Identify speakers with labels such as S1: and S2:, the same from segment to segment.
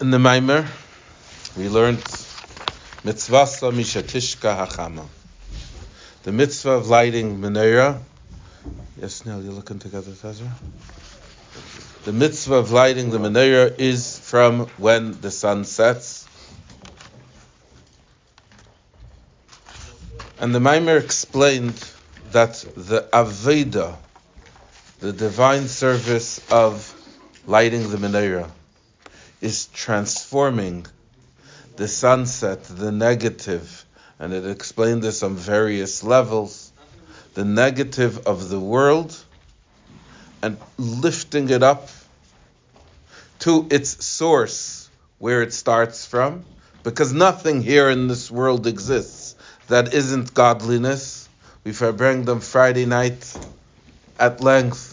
S1: In the Maimer, we learned mitzvasa mishetishka hachama. The mitzvah of lighting menorah. Yes, Neil, you're looking together, Tazra? The mitzvah of lighting the menorah is from when the sun sets. And the Maimer explained that the Aveda, the divine service of lighting the menorah, is transforming the sunset, the negative, and it explained this on various levels, the negative of the world, and lifting it up to its source, where it starts from, because nothing here in this world exists that isn't godliness. We bring them Friday night at length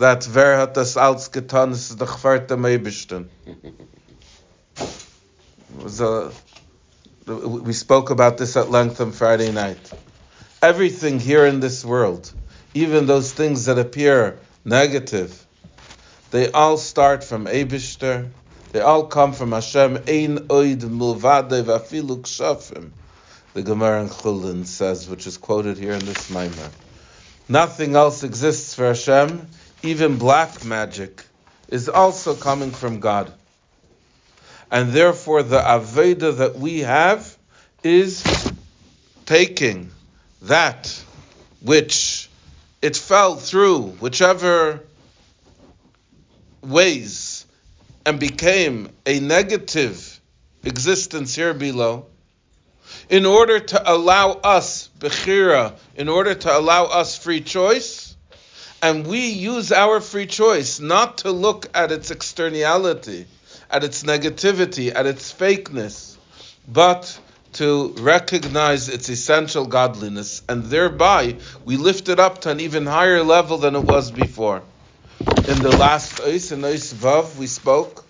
S1: that wer hat das als getan, ist der we spoke about this at length on Friday night. Everything here in this world, even those things that appear negative, they all start from Eibishter. They all come from Hashem. Ein oid mulvade vafilu kshafim. The Gemara in Chulin says, which is quoted here in this Maimar. Nothing else exists for Hashem even black magic, is also coming from God. And therefore, the Aveda that we have is taking that which it fell through, whichever ways, and became a negative existence here below, in order to allow us, Bechira, in order to allow us free choice, and we use our free choice not to look at its externality, at its negativity, at its fakeness, but to recognize its essential godliness, and thereby we lift it up to an even higher level than it was before. In the last Ois, in Ois Vav, we spoke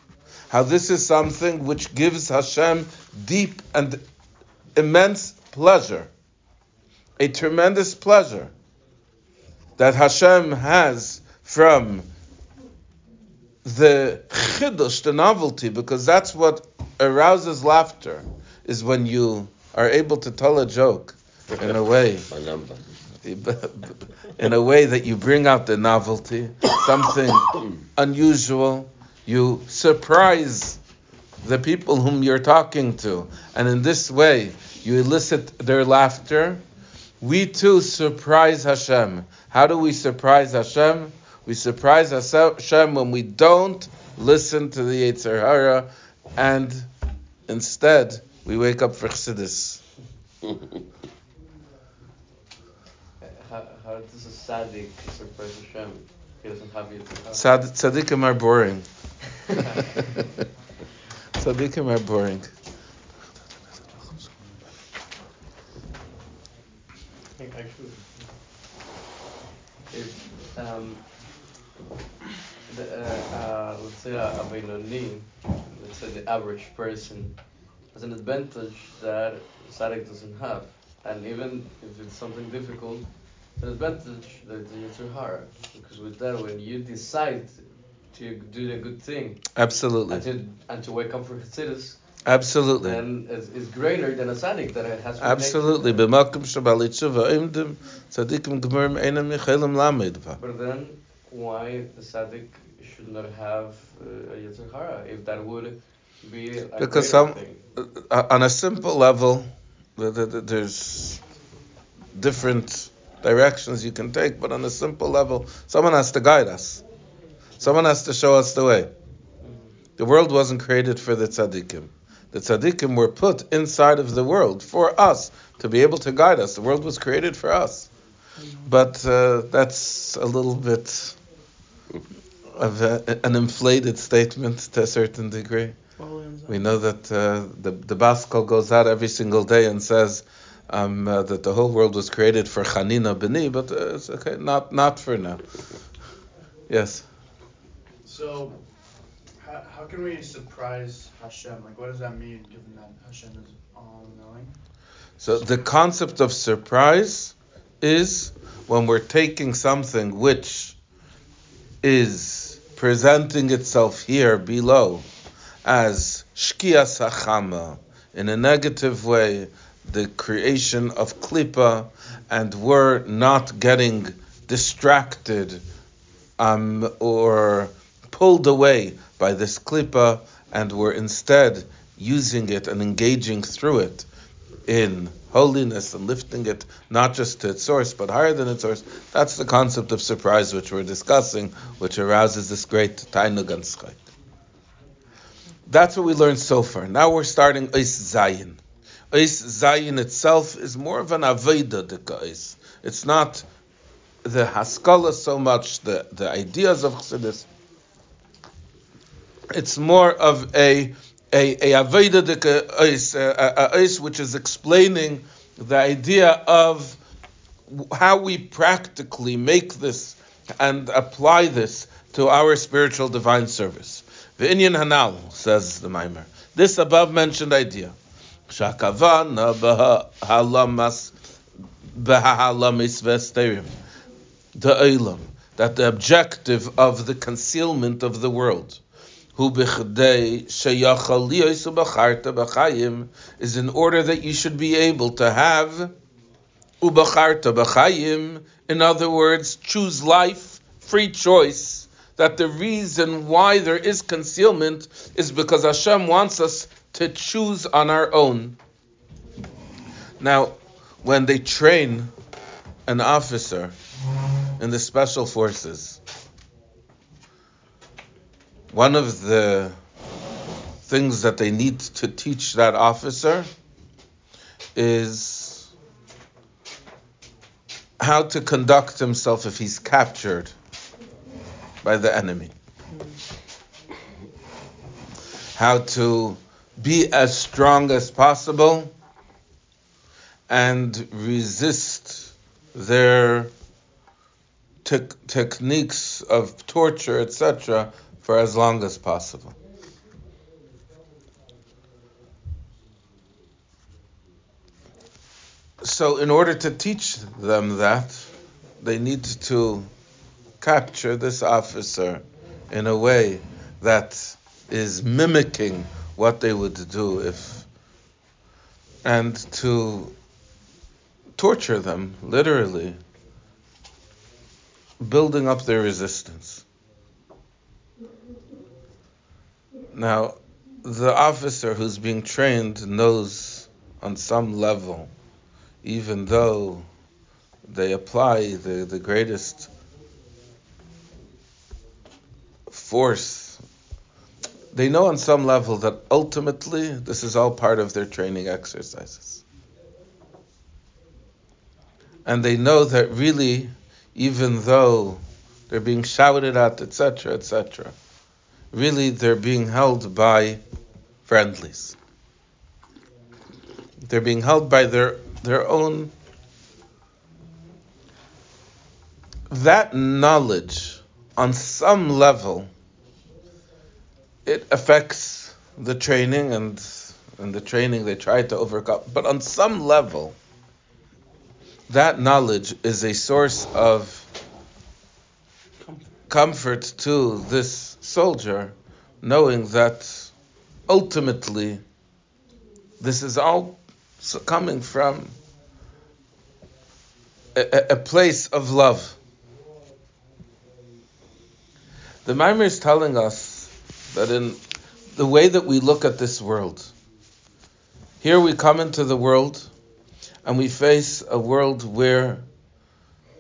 S1: how this is something which gives Hashem deep and immense pleasure, a tremendous pleasure that Hashem has from the chidush, the novelty, because that's what arouses laughter, is when you are able to tell a joke in a way, in a way that you bring out the novelty, something unusual. You surprise the people whom you're talking to, and in this way you elicit their laughter. We too surprise Hashem. How do we surprise Hashem? We surprise Hashem when we don't listen to the Yetzer Hara, and instead we wake up for Chassidus.
S2: how, how does a tzaddik surprise Hashem? He doesn't have Yetzer
S1: Sad, tzaddikim are boring. tzaddikim are boring.
S2: Um, the, uh, uh, let's say a, a Benoni, let's say the average person, has an advantage that Tzaddik doesn't have. And even if it's something difficult, it's an advantage that it's Yetzer Hara. Because with that, when you decide to do the good thing,
S1: Absolutely.
S2: and to, and to wake up for Chassidus,
S1: Absolutely.
S2: And is, is greater than a tzaddik that has to
S1: Absolutely. B'malkum shabali tshuva imdim tzaddikim gemurim einam yichelim lamed.
S2: But then, why the tzaddik should not have uh, a Yetzer if that would be a
S1: Because some,
S2: thing?
S1: uh, on a simple level, th- th- th- there's different directions you can take, but on a simple level, someone has to guide us. Someone has to show us the way. The world wasn't created for the tzaddikim. The tzaddikim were put inside of the world for us to be able to guide us. The world was created for us. But uh, that's a little bit of a, an inflated statement to a certain degree. We know that uh, the the Bas Kol goes out every single day and says um, uh, that the whole world was created for Chanina beni, but uh, it's okay, not not for now. Yes.
S3: So, how, can we surprise Hashem? Like, what does that mean, given that Hashem is all knowing?
S1: So the concept of surprise is when we're taking something which is presenting itself here below as shkias hachama in a negative way, the creation of klipa, and we're not getting distracted um, or pulled away by this klipa, and we're instead using it and engaging through it in holiness and lifting it not just to its source but higher than its source. That's the concept of surprise which we're discussing, which arouses this great tainug. That's what we learned so far. Now we're starting Ois Zayin. Ois Zayin itself is more of an Aveda Dekais. It's not the Haskalah so much, the, the ideas of Chassidus. It's more of a a, a Aveda Dekais, uh, uh, uh, which is explaining the idea of how we practically make this and apply this to our spiritual divine service. The Inyan Hanal, says the Maimer. This above mentioned idea. Shakavana halamas b'halamis v'esterim. The Eilam. That the objective of the concealment of the world is in order that you should be able to have ubacharta b'chayim. in other words, choose life, free choice that the reason why there is concealment is because Hashem wants us to choose on our own. Now, when they train an officer in the special forces, one of the things that they need to teach that officer is how to conduct himself if he's captured by the enemy. How to be as strong as possible and resist their te- techniques of torture, etc., for as long as possible. So, in order to teach them that, they need to capture this officer in a way that is mimicking what they would do if, and to torture them, literally, building up their resistance. Now, the officer who's being trained knows on some level, even though they apply the, the greatest force, they know on some level that ultimately this is all part of their training exercises. And they know that really, even though they're being shouted at, etc., etc., really they're being held by friendlies. They're being held by their, their own. That knowledge, on some level, it affects the training and and the training they try to overcome. But on some level, that knowledge is a source of comfort to this soldier, knowing that ultimately this is all coming from a, a place of love. The Maimer is telling us that in the way that we look at this world, here we come into the world and we face a world where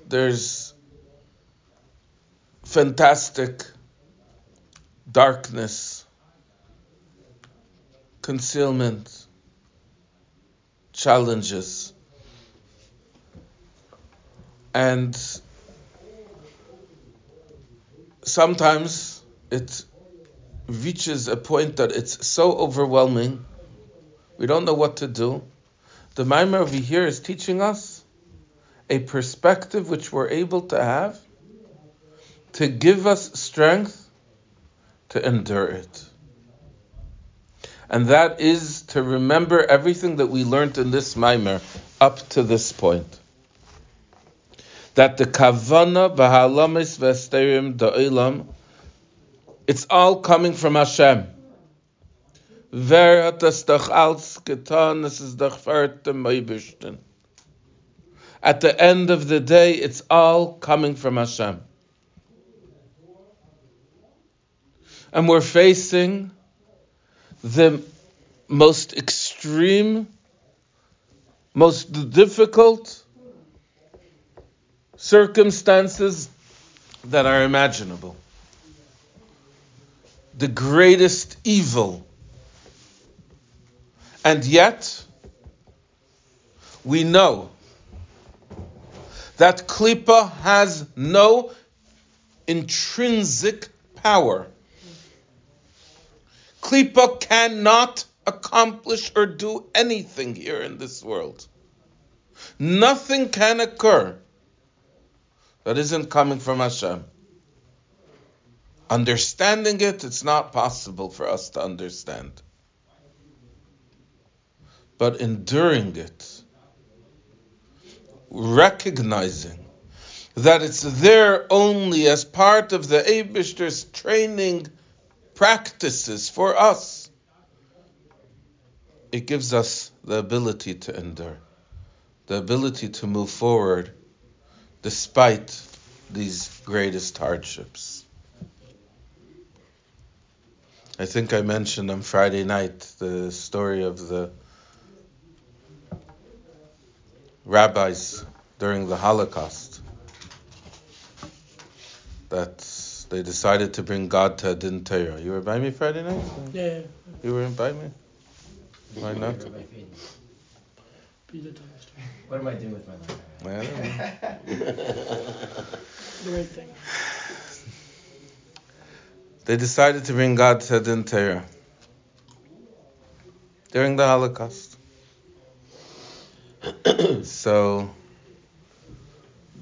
S1: there's fantastic darkness, concealment, challenges. And sometimes it reaches a point that it's so overwhelming, we don't know what to do. The Maimer over here is teaching us a perspective which we're able to have to give us strength to endure it. And that is to remember everything that we learned in this Maimer up to this point. That the kavana v'halamis v'esterim da'ilam It's all coming from Hashem. At the end of the day, it's all coming from Hashem. And we're facing the most extreme, most difficult circumstances that are imaginable. The greatest evil. And yet, we know that Klippa has no intrinsic power. Klippa cannot accomplish or do anything here in this world. Nothing can occur that isn't coming from Hashem. Understanding it, it's not possible for us to understand. But enduring it, recognizing that it's there only as part of the Abishter's training practices for us, it gives us the ability to endure, the ability to move forward despite these greatest hardships. I think I mentioned on Friday night the story of the rabbis during the Holocaust that they decided to bring God to a din Torah. You were by me Friday night?
S4: Yeah, yeah.
S1: You were by me? Why not?
S4: What am I doing with my life?
S1: I don't know.
S4: The right thing.
S1: They decided to bring God to a din Torah during the Holocaust. so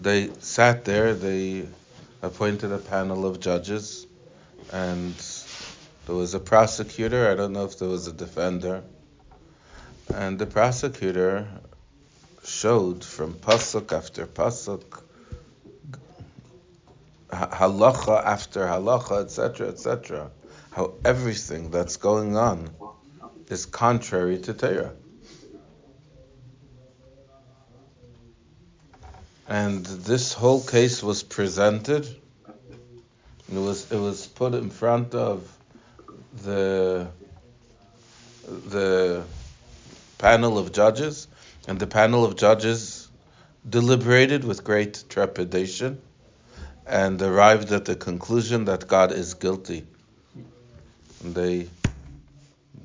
S1: they sat there, they appointed a panel of judges, and there was a prosecutor, I don't know if there was a defender, and the prosecutor showed from pasuk after pasuk, halacha after halacha, etc., etc., how everything that's going on is contrary to Torah. And this whole case was presented. It was it was put in front of the the panel of judges, and the panel of judges deliberated with great trepidation and arrived at the conclusion that God is guilty. And they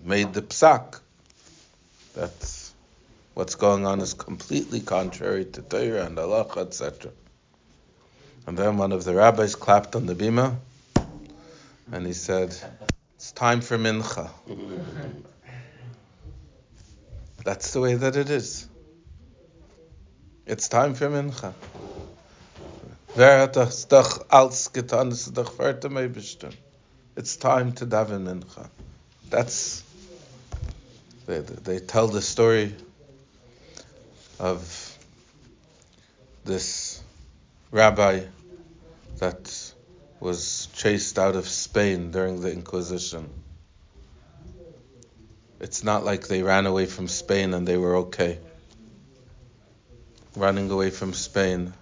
S1: made the psak that what's going on is completely contrary to Torah and Allah, etc. And then one of the rabbis clapped on the bima and he said, It's time for mincha. That's the way that it is. It's time for mincha. It's time to daven mincha. That's they, they tell the story of this rabbi that was chased out of Spain during the Inquisition. It's not like they ran away from Spain and they were okay. Running away from Spain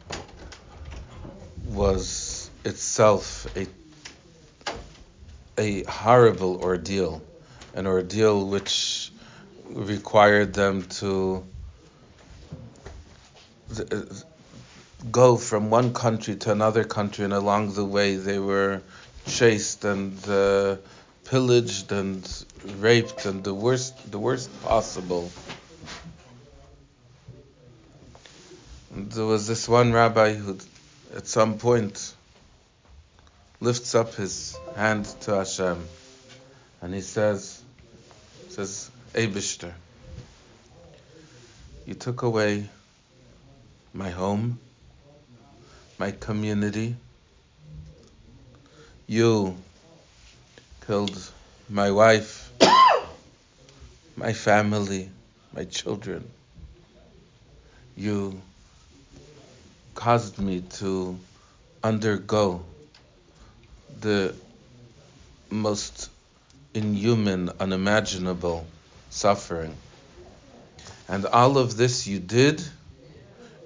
S1: was itself a a horrible ordeal, an ordeal which required them to go from one country to another country, and along the way they were chased and uh, pillaged and raped, and the worst, the worst possible. And there was this one rabbi who, at some point, lifts up his hand to Hashem, and he says, says, Eibishter, you took away my home, my community. You killed my wife, my family, my children. You caused me to undergo the most inhuman, unimaginable suffering. And all of this you did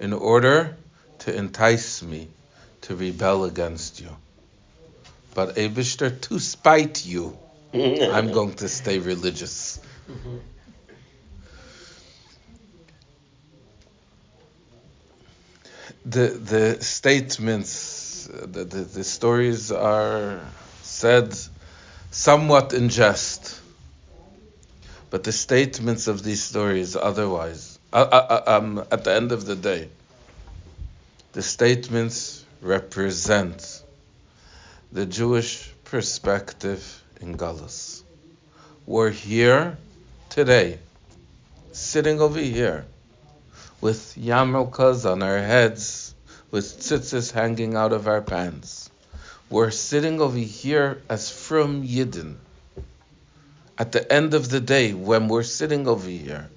S1: in order to entice me to rebel against you. But Abishter, to spite you, I'm going to stay religious. The the statements, the, the, the stories are said somewhat in jest, but the statements of these stories otherwise. Uh, uh, uh, um, at the end of the day, the statements represent the Jewish perspective in Galus. We're here today, sitting over here, with yarmulkes on our heads, with tzitzis hanging out of our pants. We're sitting over here as from Yidden. At the end of the day, when we're sitting over here,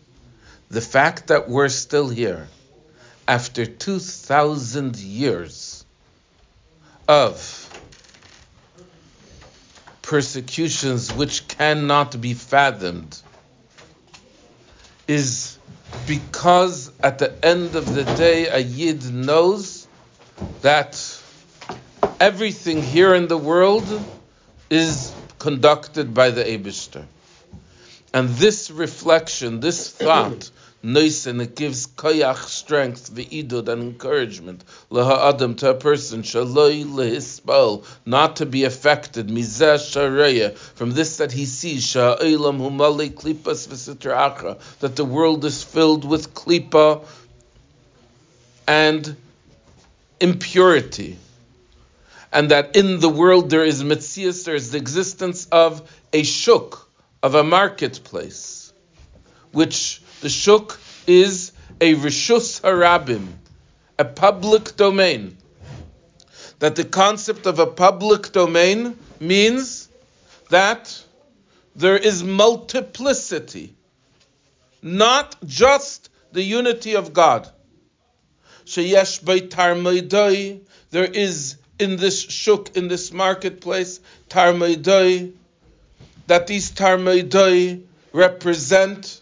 S1: the fact that we're still here after 2,000 years of persecutions which cannot be fathomed is because at the end of the day a Yid knows that everything here in the world is conducted by the Abishter. And this reflection, this thought, Nois, and it gives koyach strength, the idud and encouragement, laha adam to a person, shaloi lehispal, not to be affected, mizeh shareya, from this that he sees, sha'olam humali klipas v'sitra that the world is filled with klipa and impurity. And that in the world there is mitzias, there is the existence of a shuk, of a marketplace, which the shuk is a rishus harabim, a public domain. That the concept of a public domain means that there is multiplicity, not just the unity of God. Sheyesh beitar there is in this shuk, in this marketplace, tarmeidoi, that these tarmeidoi represent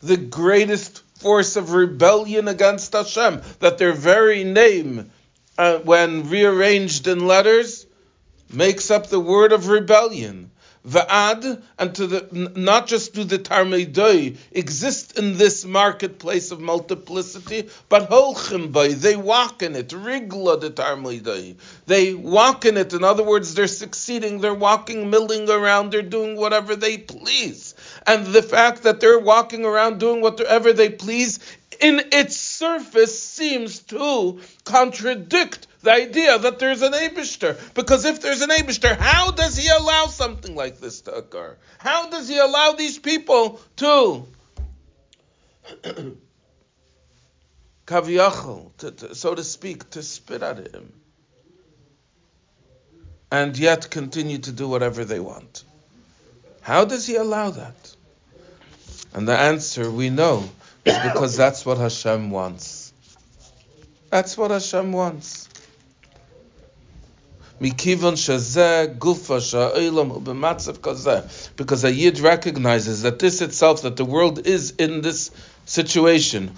S1: the greatest force of rebellion against Hashem, that their very name, uh, when rearranged in letters, makes up the word of rebellion. Va'ad, and to the, not just do the Tarmei exist in this marketplace of multiplicity, but Holchim they walk in it. Rigla the Tarmei They walk in it. In other words, they're succeeding, they're walking, milling around, they're doing whatever they please. And the fact that they're walking around doing whatever they please in its surface seems to contradict the idea that there's an Abishter. Because if there's an Abishter, how does he allow something like this to occur? How does he allow these people to to, to, so to speak, to spit at him, and yet continue to do whatever they want? How does he allow that? And the answer we know is because that's what Hashem wants. That's what Hashem wants. Because a Yid recognizes that this itself, that the world is in this situation.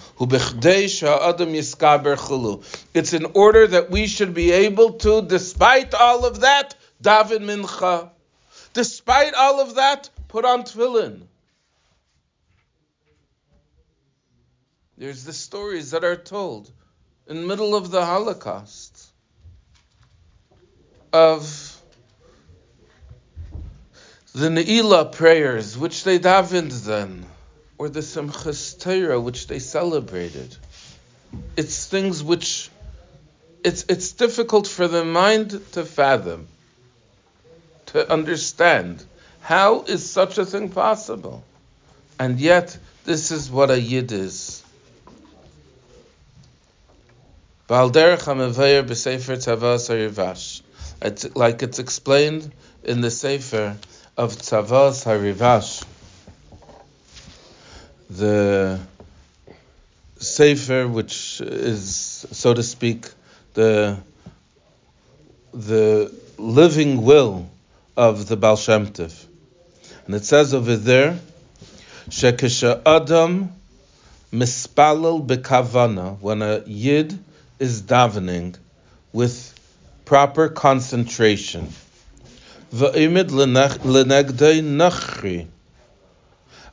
S1: It's in order that we should be able to, despite all of that, daven Mincha. Despite all of that, put on tefillin. There's the stories that are told in the middle of the Holocaust of the Ne'ilah prayers, which they davened then, or the Simchas Torah, which they celebrated. It's things which it's, it's difficult for the mind to fathom, to understand. How is such a thing possible? And yet, this is what a Yid is. Balderech HaMevayer B'Sefer Tzavas HaRivash. It's like it's explained in the Sefer of Tzavas Harivash, the Sefer which is, so to speak, the the living will of the Baal Shem Tov. And it says over there, Shekesha Adam mispalel bekavana, when a yid is davening with proper concentration.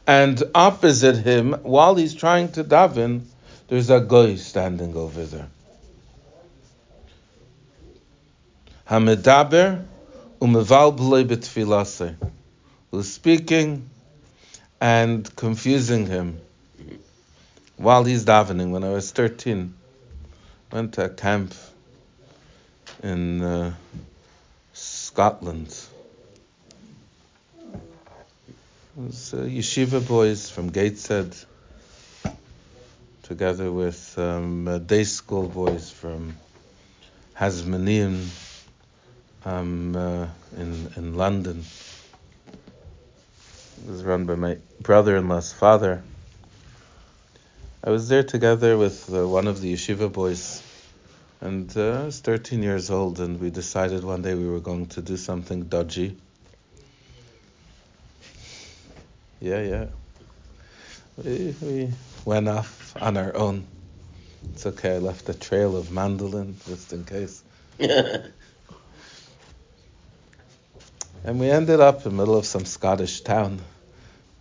S1: And opposite him, while he's trying to daven, there's a guy standing over there. Hamedaber umeval b'lei b'tfilase. Who's speaking and confusing him while he's davening. When I was 13, went to a camp in uh, Scotland. It was uh, yeshiva boys from Gateshead, together with um, uh, day school boys from Hasmonean um, uh, in in London. It was run by my brother-in-law's father. I was there together with uh, one of the yeshiva boys, and uh, I was 13 years old, and we decided one day we were going to do something dodgy. Yeah, yeah. We, we went off on our own. It's okay, I left a trail of mandolin just in case. and we ended up in the middle of some Scottish town.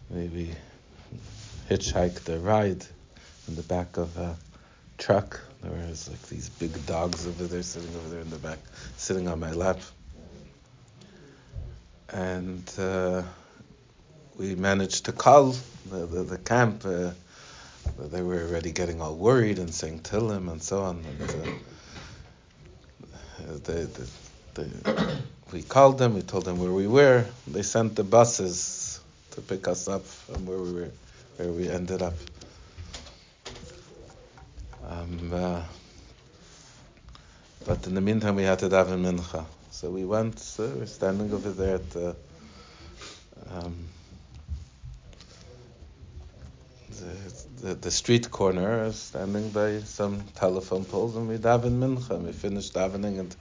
S1: Maybe hitchhiked a ride in the back of a truck. There was like these big dogs over there sitting over there in the back, sitting on my lap. And uh, we managed to call the, the, the camp. Uh, they were already getting all worried and saying Tehillim and so on. And, uh, they, they, they, we called them, we told them where we were. They sent the buses to pick us up from where we were, where we ended up. Um, uh, but in the meantime, we had to daven mincha. So we went. Uh, we're standing over there at the, um, the, the, the street corner, standing by some telephone poles, and we daven mincha. We finished davening, and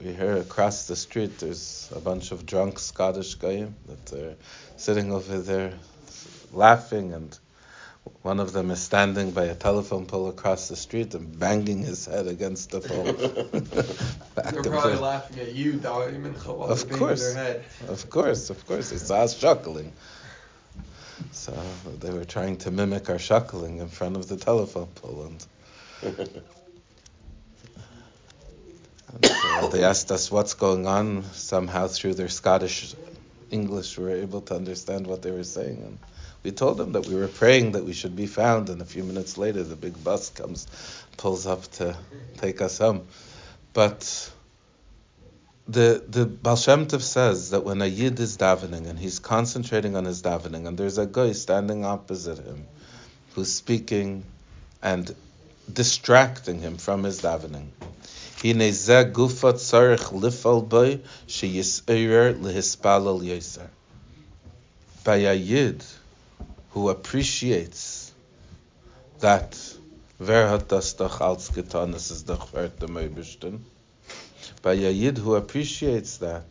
S1: we hear across the street there's a bunch of drunk Scottish guys that are sitting over there, laughing and one of them is standing by a telephone pole across the street and banging his head against the pole.
S2: They're probably laughing at you, Dali Mincha, while
S1: Of course. Of course, of course. They saw us chuckling. So they were trying to mimic our chuckling in front of the telephone pole. And, and so they asked us what's going on. Somehow, through their Scottish English, we were able to understand what they were saying. And we told them that we were praying that we should be found. And a few minutes later, the big bus comes, pulls up to take us home. But the the Baal Shem Tov says that when a yid is davening and he's concentrating on his davening, and there's a guy standing opposite him who's speaking and distracting him from his davening. By a yid who appreciates that. By a yid who appreciates that,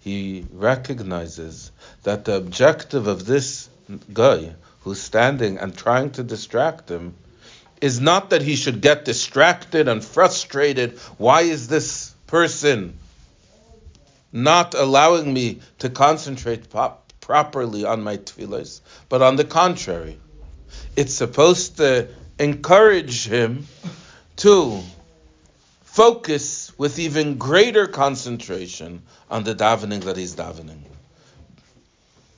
S1: he recognizes that the objective of this guy who's standing and trying to distract him is not that he should get distracted and frustrated. Why is this person not allowing me to concentrate properly on my tefillahs? But on the contrary, it's supposed to encourage him to focus with even greater concentration on the davening that he's davening.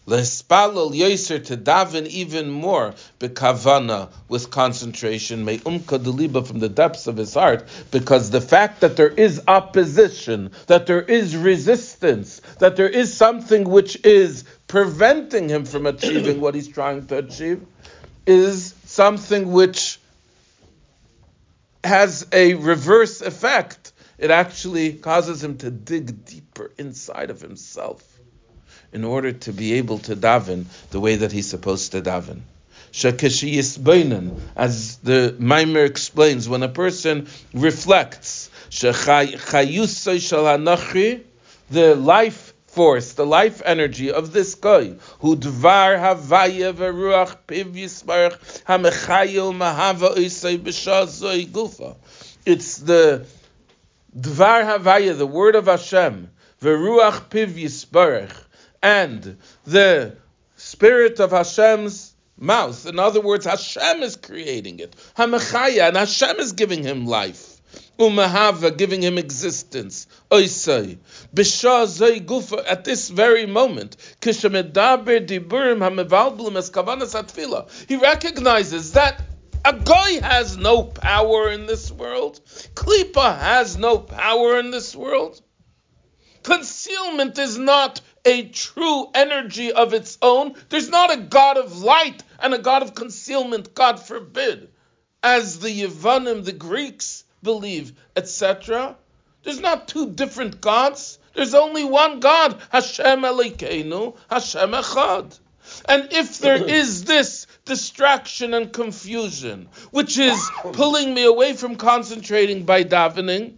S1: Lespalel yoser to daven even more bekavana with concentration may umka deliba from the depths of his heart because the fact that there is opposition, that there is resistance, that there is something which is preventing him from achieving what he's trying to achieve, is something which has a reverse effect. It actually causes him to dig deeper inside of himself in order to be able to daven the way that he's supposed to daven. As the Maimer explains, when a person reflects, the life force, the life energy of this guy, who dvar havaya veruach piv yisbarach hamechayil mahava isay b'shazoi gufa. It's the dvar havaya, the word of Hashem, veruach piv yisbarach, and the spirit of Hashem's mouth. In other words, Hashem is creating it. Hamechaya, and Hashem is giving him life. Umahava, giving him existence. Oisai. Bisha zay gufa, at this very moment. Kishamedaber diburim hamevalblum es atfila. He recognizes that a guy has no power in this world. Klipa has no power in this world. Concealment is not a true energy of its own. There's not a God of light and a God of concealment, God forbid, as the Yevanim, the Greeks, believe, etc. There's not two different gods. There's only one God, Hashem Elokeinu, Hashem Echad. And if there is this distraction and confusion, which is pulling me away from concentrating by davening,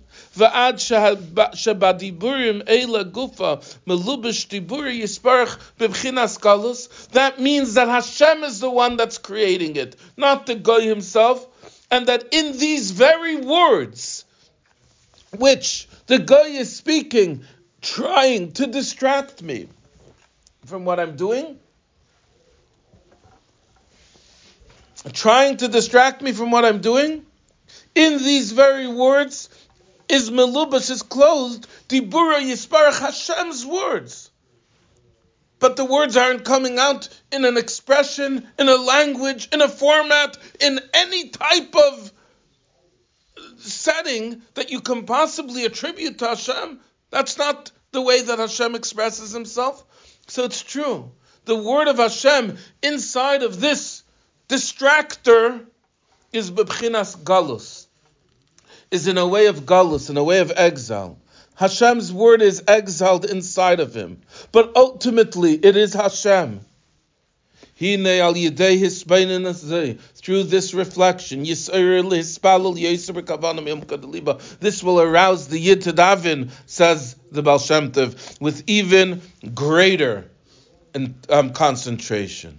S1: shabadiburim eila gufa melubish diburi yisparach b'bchinas galus. That means that Hashem is the one that's creating it, not the guy himself, and that in these very words, which the guy is speaking, trying to distract me from what I'm doing, trying to distract me from what I'm doing, in these very words, is melubash, is closed, dibura yisparach Hashem's words. But the words aren't coming out in an expression, in a language, in a format, in any type of setting that you can possibly attribute to Hashem. That's not the way that Hashem expresses himself. So it's true. The word of Hashem inside of this distractor is bebchinas galus is in a way of galus, in a way of exile. Hashem's word is exiled inside of him. But ultimately, it is Hashem. Through this reflection, this will arouse the Yid to says the Baal Shem Tov, with even greater um, concentration.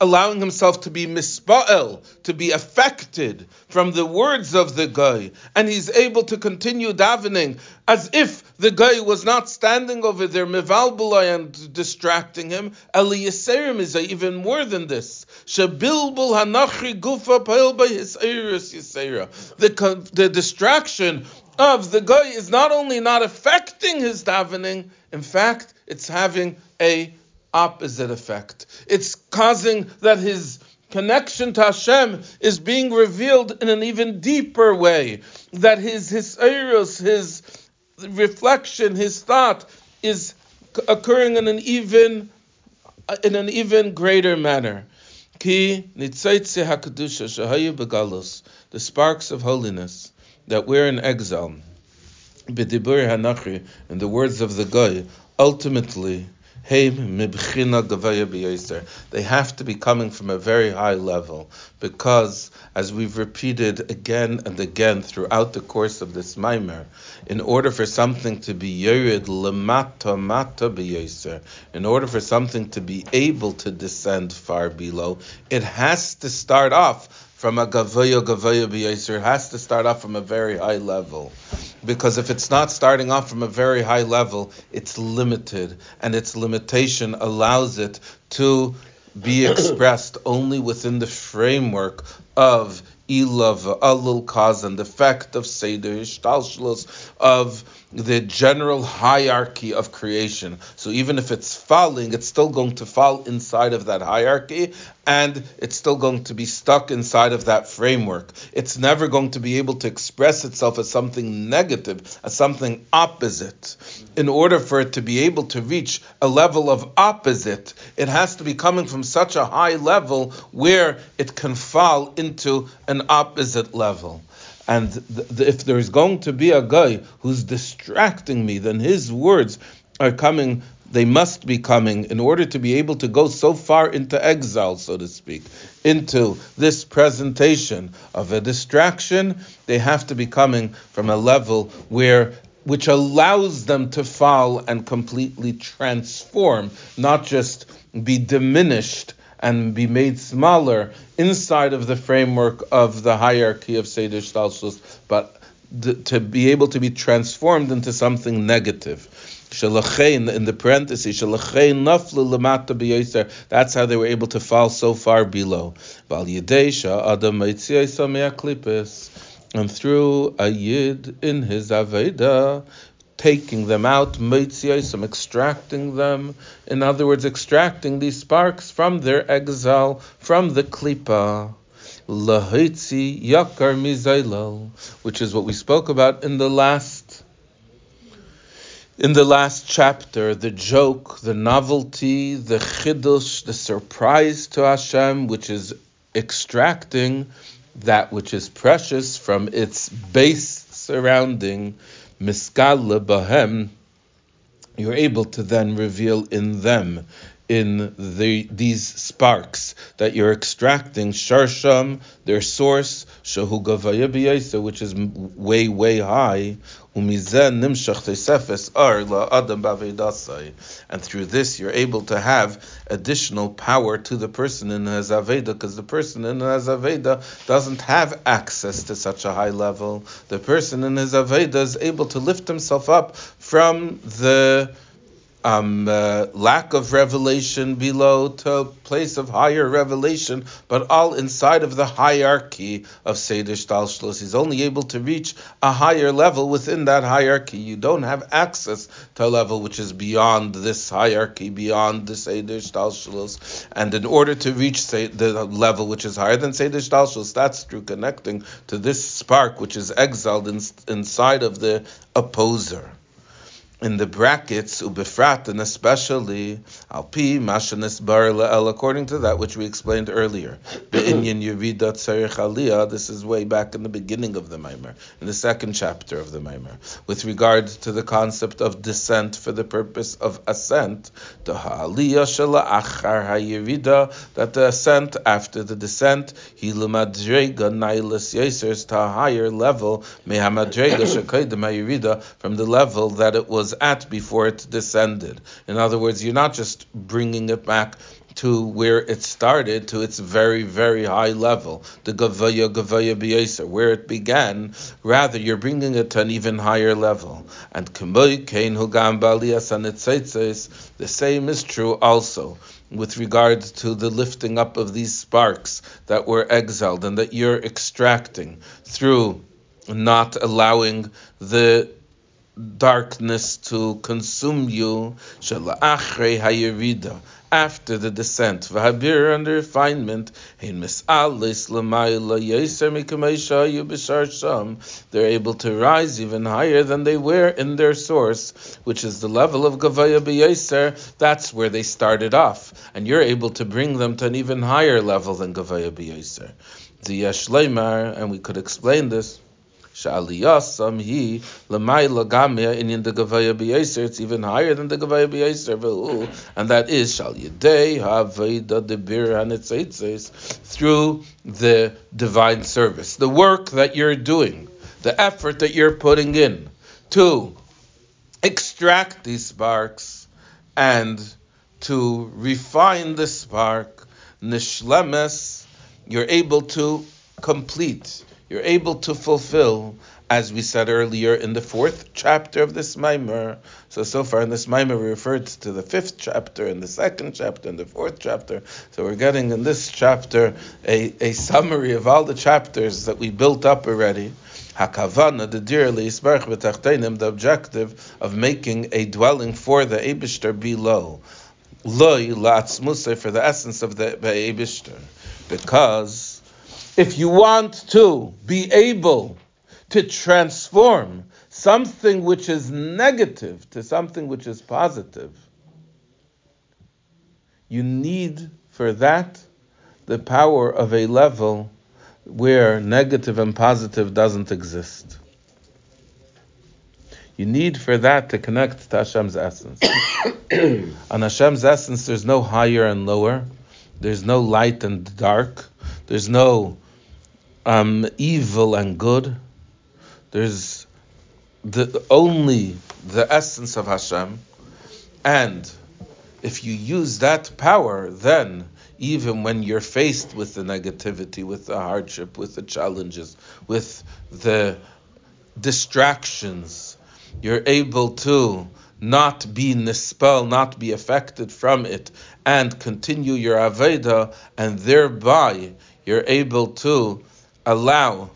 S1: allowing himself to be mispa'el, to be affected from the words of the guy, and he's able to continue davening as if the guy was not standing over there mivalbulai and distracting him. Eliyaserim is even more than this. Shabilbul hanachri gufa by his The the distraction of the guy is not only not affecting his davening, in fact, it's having a opposite effect. It's causing that his connection to Hashem is being revealed in an even deeper way. That his his eros, his reflection, his thought is occurring in an even in an even greater manner. Ki hakadusha the sparks of holiness that we're in exile. B'dibur hanachri, in the words of the guy, ultimately they have to be coming from a very high level because, as we've repeated again and again throughout the course of this Maimer, in order for something to be yored lemata mata in order for something to be able to descend far below, it has to start off from a gavaya gavaya beyoser. It has to start off from a very high level because if it's not starting off from a very high level, it's limited, and its limitation allows it to be expressed only within the framework of ilav, alul cause and effect of seder ishtalshlos, of the general hierarchy of creation. So even if it's falling, it's still going to fall inside of that hierarchy, and it's still going to be stuck inside of that framework. It's never going to be able to express itself as something negative, as something opposite. In order for it to be able to reach a level of opposite, it has to be coming from such a high level where it can fall into an opposite level. And th- th- if there's going to be a guy who's distracting me, then his words are coming they must be coming in order to be able to go so far into exile, so to speak, into this presentation of a distraction. They have to be coming from a level where which allows them to fall and completely transform, not just be diminished and be made smaller inside of the framework of the hierarchy of Seder Shtalshus, but to be able to be transformed into something negative. In the Shalachein naflu. That's how they were able to fall so far below. Val yedesha adam. And through a yid in his aveda, taking them out, some extracting them. In other words, extracting these sparks from their exile, from the klipa. Lahitzi yakar mizaylal, which is what we spoke about in the last in the last chapter, the joke, the novelty, the chidush, the surprise to Hashem, which is extracting that which is precious from its base surrounding, miskal bahem, you're able to then reveal in them in the these sparks that you're extracting sharsham, their source, shahu gavaya which is way way high, nimshach adam and through this you're able to have additional power to the person in his aveda, because the person in his aveda doesn't have access to such a high level. The person in his aveda is able to lift himself up from the um, uh, lack of revelation below to place of higher revelation, but all inside of the hierarchy of Seder Shtalshlos. He's only able to reach a higher level within that hierarchy. You don't have access to a level which is beyond this hierarchy, beyond the Seder Shtalshlos. And in order to reach the level which is higher than Seder Shtalshlos, that's through connecting to this spark which is exiled in, inside of the opposer in the brackets ubefrat and especially alpi mashanis bar according to that which we explained earlier. The inyan yirida tzarich aliyah this is way back in the beginning of the Maimer in the second chapter of the Maimer with regard to the concept of descent for the purpose of ascent the aliyah shala achar hayirida that the ascent after the descent he lemadrega nailas yesers to a higher level mehamadrega hayirida from the level that it was was at before it descended. In other words, you're not just bringing it back to where it started, to its very, very high level, the Gavaya Gavaya B'Yeser, where it began. Rather, you're bringing it to an even higher level. And the same is true also with regard to the lifting up of these sparks that were exiled and that you're extracting through not allowing the darkness to consume you after the descent v'habir under refinement they're able to rise even higher than they were in their source which is the level of gavaya b'yaser that's where they started off and you're able to bring them to an even higher level than gavaya b'yaser the yeshleimar and we could explain this Sha'aliyasam he l'mayla gamya in the Gavaya B'Yeser. It's even higher than the Gavaya B'Yeser. And that is Shal Yedei Haveda Debir Hanitzaitzes through the divine service. The work that you're doing, the effort that you're putting in to extract these sparks and to refine the spark, nishlemes, you're able to complete you're able to fulfill, as we said earlier in the fourth chapter of this Maimer. So, so far in this Maimer, we referred to the fifth chapter, and the second chapter, and the fourth chapter. So, we're getting in this chapter a, a summary of all the chapters that we built up already. Hakavana, the dear the objective of making a dwelling for the Abishter below. Loy for the essence of the Abishter. Because if you want to be able to transform something which is negative to something which is positive, you need for that the power of a level where negative and positive doesn't exist. You need for that to connect to Hashem's essence. On Hashem's essence, there's no higher and lower. There's no light and dark. There's no um, evil and good. There's the only the essence of Hashem, and if you use that power, then even when you're faced with the negativity, with the hardship, with the challenges, with the distractions, you're able to not be nispel, not be affected from it, and continue your aveda, and thereby you're able to allow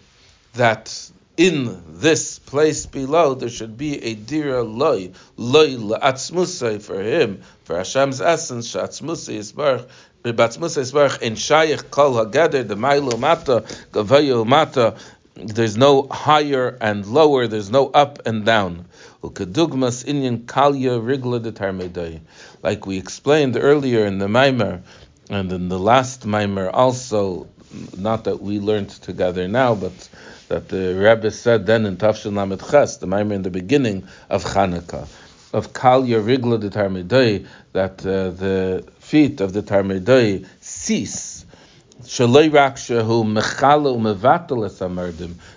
S1: that in this place below there should be a dira loy, loy la'atzmusay for him, for Hashem's essence, sha'atzmusay yisbarach, Batzmusay yisbarach in shayich kol hageder, the mailu mata, gavayu mata, there's no higher and lower, there's no up and down. Ukadugmas inyan kalya rigla. Like we explained earlier in the Maimer, and in the last Maimer also, not that we learned together now, but that the Rebbe said then in Tafshil Lamed Ches, the Maimer in the beginning of Chanukah, of Kalya Rigla de that uh, the feet of the Tarmedai cease.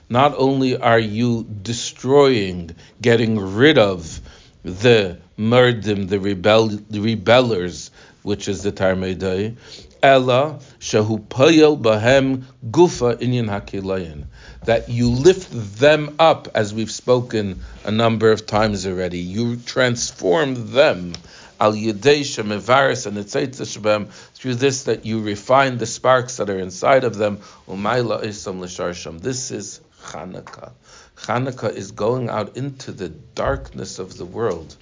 S1: Not only are you destroying, getting rid of the murdim, the rebel, the rebellers, which is the Tarmedai, Ella shahu payel bahem gufa inyan hakilayin. That you lift them up, as we've spoken a number of times already. You transform them al yedei shemevaris and shabem through this that you refine the sparks that are inside of them. Umayla isam l'sharsham. This is Chanukah. Chanukah is going out into the darkness of the world.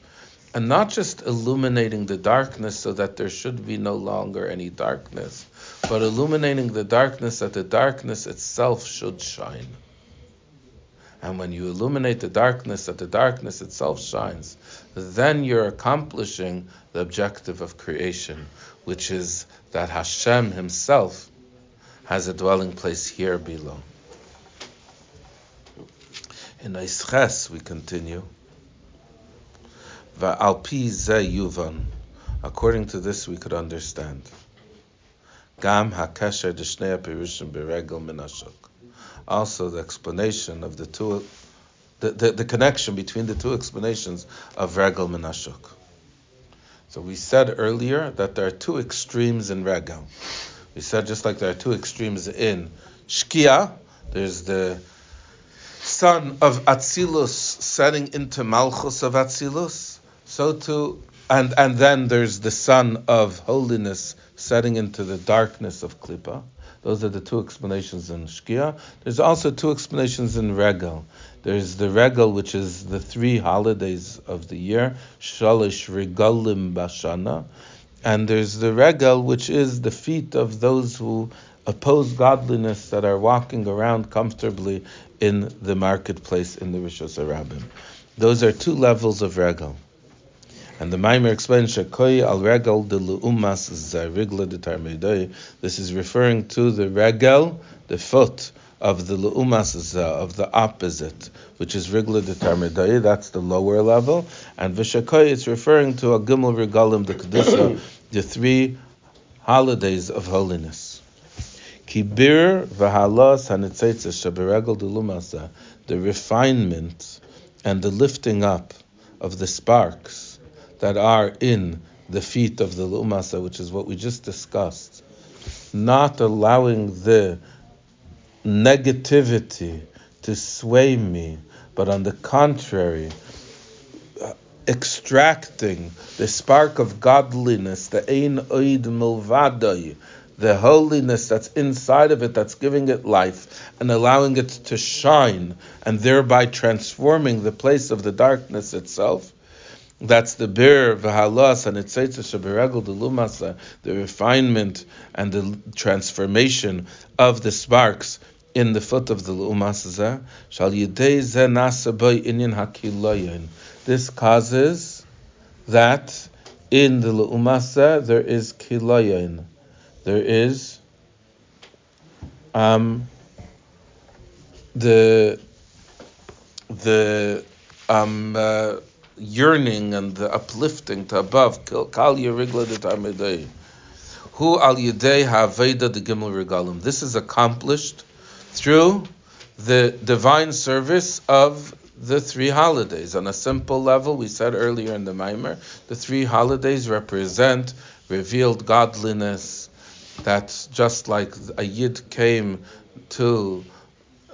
S1: And not just illuminating the darkness so that there should be no longer any darkness, but illuminating the darkness that the darkness itself should shine. And when you illuminate the darkness that the darkness itself shines, then you're accomplishing the objective of creation, which is that Hashem Himself has a dwelling place here below. In Eisches, we continue. According to this, we could understand. Gam d'shnei beregel. Also, the explanation of the two, the, the, the connection between the two explanations of regel minashok. So we said earlier that there are two extremes in Regel. We said just like there are two extremes in Shkia, there's the sun of Atzilus setting into Malchus of Atzilus, so too, and, and then there's the sun of holiness setting into the darkness of Klippa. Those are the two explanations in Shkia. There's also two explanations in Regal. There's the Regal, which is the three holidays of the year, Shalish Regalim Bashana, and there's the Regal, which is the feet of those who oppose godliness that are walking around comfortably in the marketplace in the Rishos Harabim. Those are two levels of Regel. And the Maimer explains Shakoi al regel de lu'umas zarigla de tarmedoi. This is referring to the regel, the foot of the lu'umas of the opposite, which is rigla de tarmedoi. That's the lower level. And v'shakoi, it's referring to a gimel regalim de kedusha, the three holidays of holiness. Kibir v'halas hanitzeitzah shaberegel de lumasa, the refinement and the lifting up of the sparks that are in the feet of the Lumasa, which is what we just discussed, not allowing the negativity to sway me, but on the contrary, uh, extracting the spark of godliness, the ein oid milvadai, the holiness that's inside of it, that's giving it life, and allowing it to shine, and thereby transforming the place of the darkness itself. That's the bir v'halas and etzeitza shaberegel the lumasa, the refinement and the transformation of the sparks in the foot of the lumasa. Shal yidei ze nasa inyan hakiloyin. This causes that in the lumasa there is kiloyin. There is um, the the um, uh, yearning and the uplifting to above. Kal Yerigla. Hu al Yedei Haveda de Gimel Regalim. This is accomplished through the divine service of the three holidays. On a simple level, we said earlier in the Maimer, the three holidays represent revealed godliness. That just like a Yid came to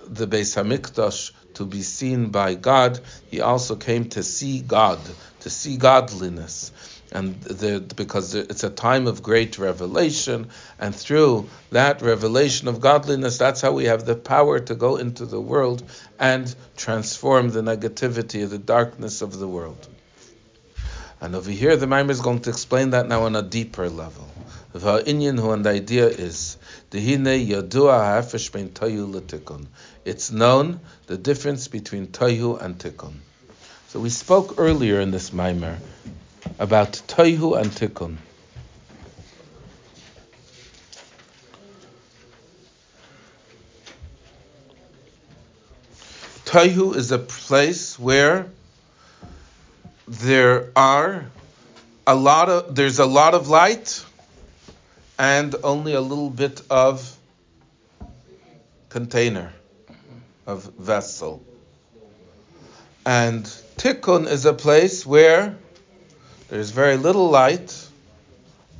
S1: the Beis Hamikdash to be seen by God, he also came to see God, to see godliness. And the, because it's a time of great revelation, and through that revelation of godliness, that's how we have the power to go into the world and transform the negativity, of the darkness of the world. And over here, the Maimer is going to explain that now on a deeper level. And the idea is it's known the difference between Tohu and Tikkun. So we spoke earlier in this Maimer about Tohu and Tikkun. Tohu is a place where there are a lot of there's a lot of light and only a little bit of container, of vessel. And tikkun is a place where there's very little light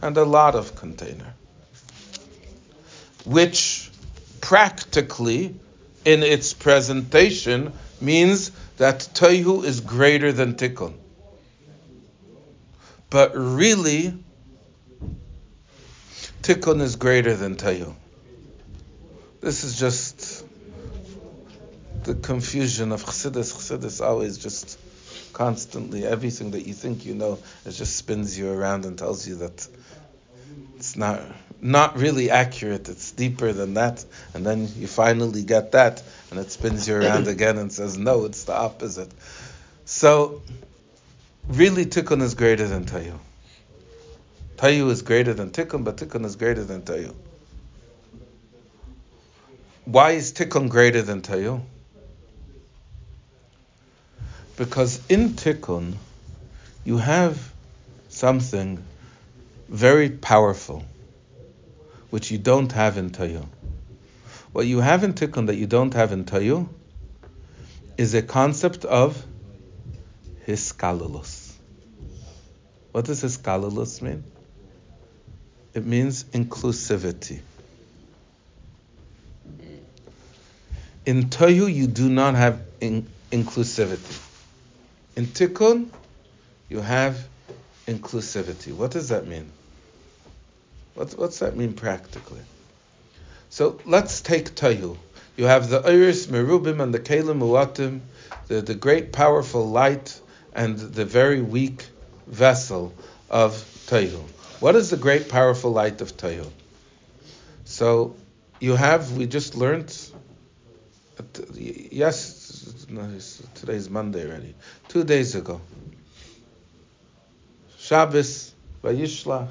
S1: and a lot of container, which practically, in its presentation, means that Tohu is greater than Tikkun. But really, Tikkun is greater than Tayu. This is just the confusion of Chassidus. Chassidus always just constantly, everything that you think you know, it just spins you around and tells you that it's not not really accurate. It's deeper than that, and then you finally get that, and it spins you around again and says, no, it's the opposite. So, really, Tikkun is greater than Tayu. Tayu is greater than Tikkun, but Tikkun is greater than Tayu. Why is Tikkun greater than Tayu? Because in Tikkun, you have something very powerful, which you don't have in Tayu. What you have in Tikkun that you don't have in Tayu is a concept of hiskalulus. What does hiskalulus mean? It means inclusivity. In Tohu, you do not have in- inclusivity. In Tikkun, you have inclusivity. What does that mean? What, what's that mean practically? So let's take Tohu. You have the Iris Merubim and the Kalim Muatim, the, the great powerful light and the very weak vessel of Tohu. What is the great powerful light of Tohu? So you have, we just learned, yes, no, today's Monday already, two days ago. Shabbos, Vayishlach.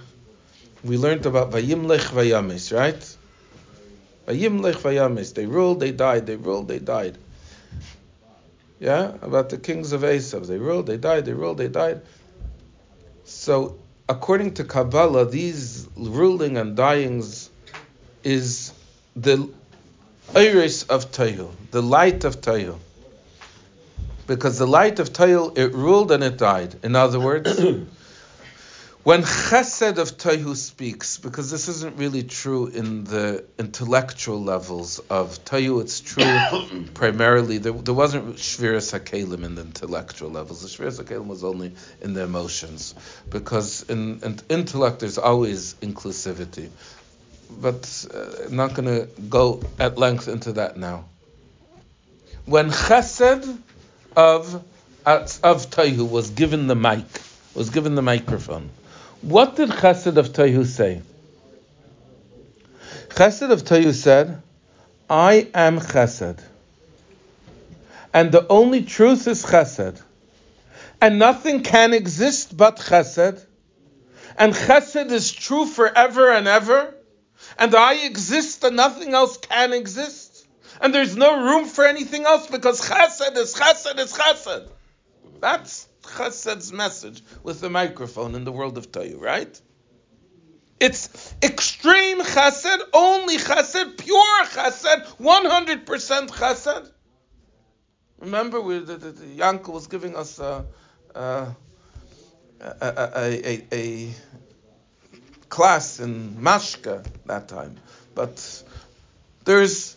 S1: We learned about Vayimlech Vayamis, right? Vayimlech Vayamis. They ruled, they died. They ruled, they died. Yeah, about the kings of Esav. They ruled, they died. They ruled, they died. So according to Kabbalah, these ruling and dyings is the iris of Tayu, the light of Tayu. Because the light of Tayu, it ruled and it died. In other words, when Chesed of Tayu speaks, because this isn't really true in the intellectual levels of Tayu, it's true primarily, there, there wasn't Shviras HaKelim in the intellectual levels. The Shviras HaKelim was only in the emotions. Because in, in intellect, there's always inclusivity. But uh, I'm not going to go at length into that now. When Chesed of, of Tayu was given the mic, was given the microphone, what did Chesed of Tohu say? Chesed of Tohu said, I am Chesed. And the only truth is Chesed. And nothing can exist but Chesed. And Chesed is true forever and ever. And I exist and nothing else can exist. And there's no room for anything else because Chesed is Chesed is Chesed. That's Chessed's message with the microphone in the world of Tayu, right? It's extreme chesed, only chesed, pure chesed, 100% chesed. Remember, we, the, the, the was giving us a, a, a, a, a class in Mashka that time. But there's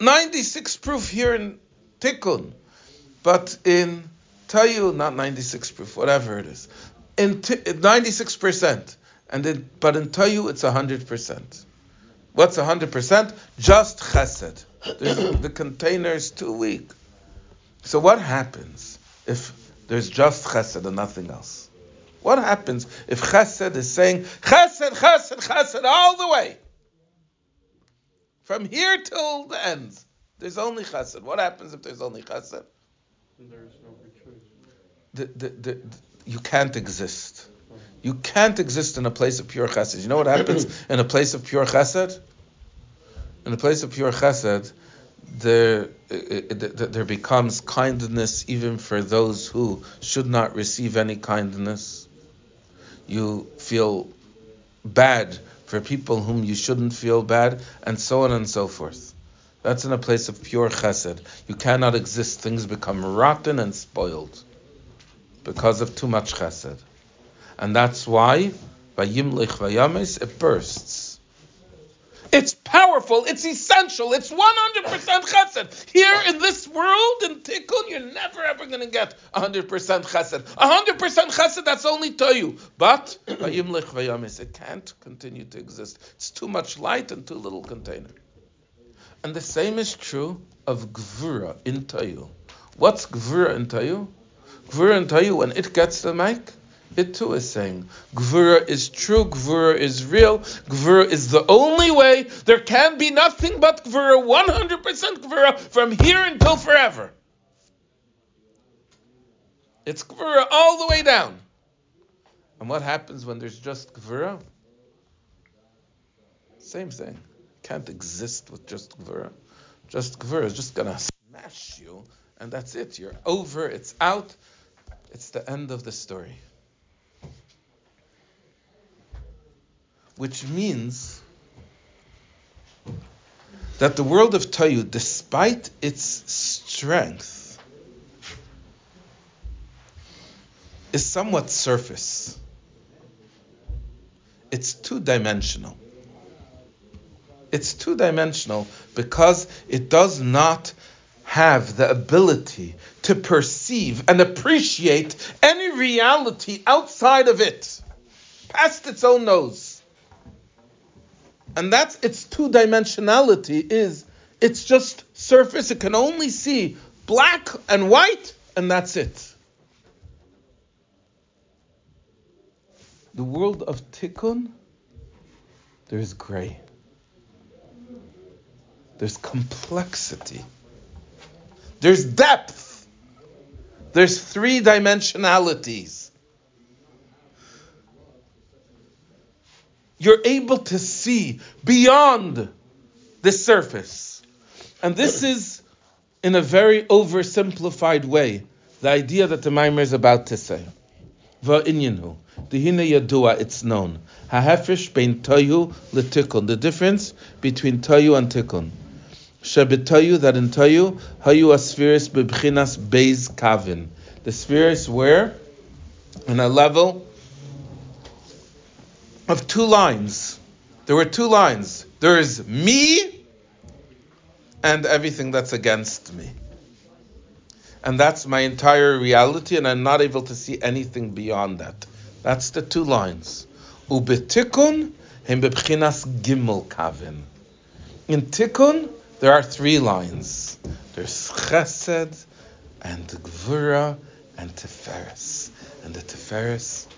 S1: 96 proof here in Tikkun, but in Tayu, not 96 proof, whatever it is, in t- 96%. And in, but in Tayu, it's 100%. What's 100%? Just chesed. the container is too weak. So what happens if there's just chesed and nothing else? What happens if chesed is saying chesed, chesed, chesed all the way? From here till the end, there's only chesed. What happens if there's only chesed?
S2: There's no choice.
S1: The, the, the, you can't exist. You can't exist in a place of pure chesed. You know what happens in a place of pure chesed? In a place of pure chesed, there, there becomes kindness even for those who should not receive any kindness. You feel bad for people whom you shouldn't feel bad, and so on and so forth. That's in a place of pure chesed. You cannot exist. Things become rotten and spoiled because of too much chesed. And that's why, by Yimlich Vayames, it bursts. It's powerful, it's essential, it's 100% chesed. Here in this world, in Tikkun, you're never ever going to get 100% chesed. 100% chesed, that's only Toyu. But, Vayimlich Vayamis, it can't continue to exist. It's too much light and too little container. And the same is true of Gvura in Tayu. What's Gvura in Tayu? Gvura and when it gets the mic, it too is saying Gvura is true, Gvura is real, Gvura is the only way. There can be nothing but Gvura, 100% Gvura from here until forever. It's Gvura all the way down. And what happens when there's just Gvura? Same thing. Can't exist with just Gvura. Just Gvura is just gonna smash you, and that's it. You're over, it's out, it's the end of the story. which means that the world of Tayu, despite its strength, is somewhat surface. It's two dimensional. It's two dimensional because it does not have the ability to perceive and appreciate any reality outside of it, past its own nose. And that's its two dimensionality is it's just surface. It can only see black and white and that's it. The world of tikkun there's gray. There's complexity there's depth there's three dimensionalities you're able to see beyond the surface. And this is, in a very oversimplified way, the idea that the Maimer is about to say. It's known. The difference between tayu and tikun. Shebitayu, that in tayu, hayu aspheres bebchinas beis kavin. The spheres were in a level of two lines. There were two lines. There is me and everything that's against me. And that's my entire reality, and I'm not able to see anything beyond that. That's the two lines. Ubetikun hem bebchinas gimel kavin. In Tikkun, there are three lines. There's Chesed and Gvura and Tiferes. And the Tiferes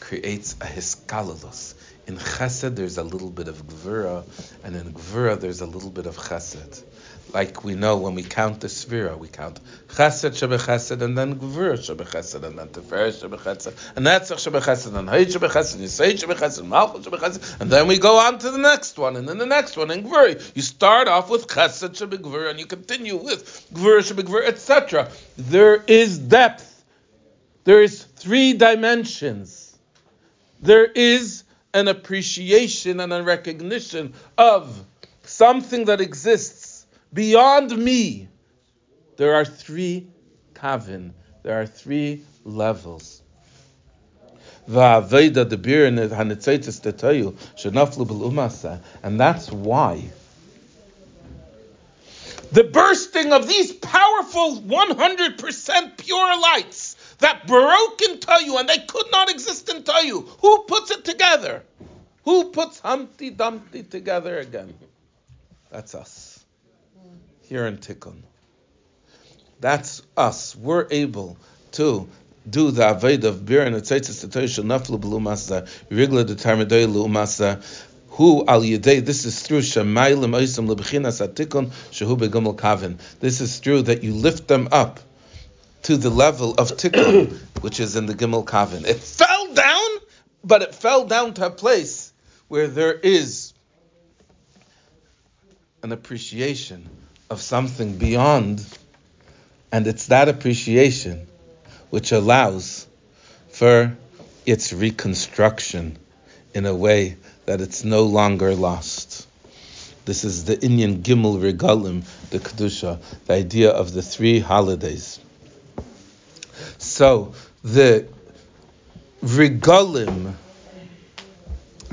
S1: creates a hiskalulus. In chesed, there's a little bit of gvura, and in gvura, there's a little bit of chesed. Like we know when we count the svira, we count chesed shebechesed, and then gvura shebechesed, and then teferes shebechesed, and netzach shebechesed, and hayit shebechesed, and yisayit shebechesed, and malchut shebechesed, and then we go on to the next one, and then the next one, in gvura. You start off with chesed shebegvura, and you continue with gvura shebegvura, etc. There is depth. There is three dimensions. There is an appreciation and a recognition of something that exists beyond me. There are three kavin, there are three levels. And that's why the bursting of these powerful 100% pure lights that broke in Tayu and they could not exist in Tayu. Who puts it together? Who puts Humpty Dumpty together again? That's us. Here in Tikkun. That's us. We're able to do the Aved of Bir and Etzetzes to Toyshel Naflu B'Lumasa, Rigla de Tarmedei Lumasa, who al yedei, this is through Shemaylim Oisam Lebechinas Atikon Shehu Begumel Kavin. This is true that you lift them up to the level of tikkun, which is in the Gimel Kavin. It fell down, but it fell down to a place where there is an appreciation of something beyond, and it's that appreciation which allows for its reconstruction in a way that it's no longer lost. This is the Inyan Gimel Regalim, the Kedusha, the idea of the three holidays. So the regalim,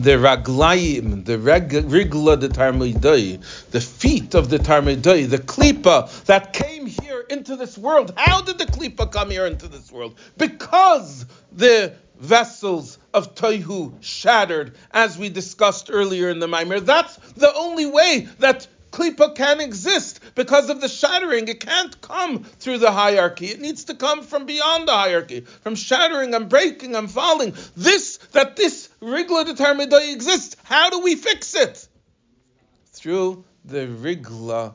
S1: the raglayim, the rigla the tarmidai, the feet of the tarmidai, the klipa that came here into this world. How did the klipa come here into this world? Because the vessels of Toihu shattered, as we discussed earlier in the Maimer. That's the only way that Klipa can exist because of the shattering. It can't come through the hierarchy. It needs to come from beyond the hierarchy, from shattering and breaking and falling. This, that this Rigla de Tarmedai exists, how do we fix it? Through the Rigla,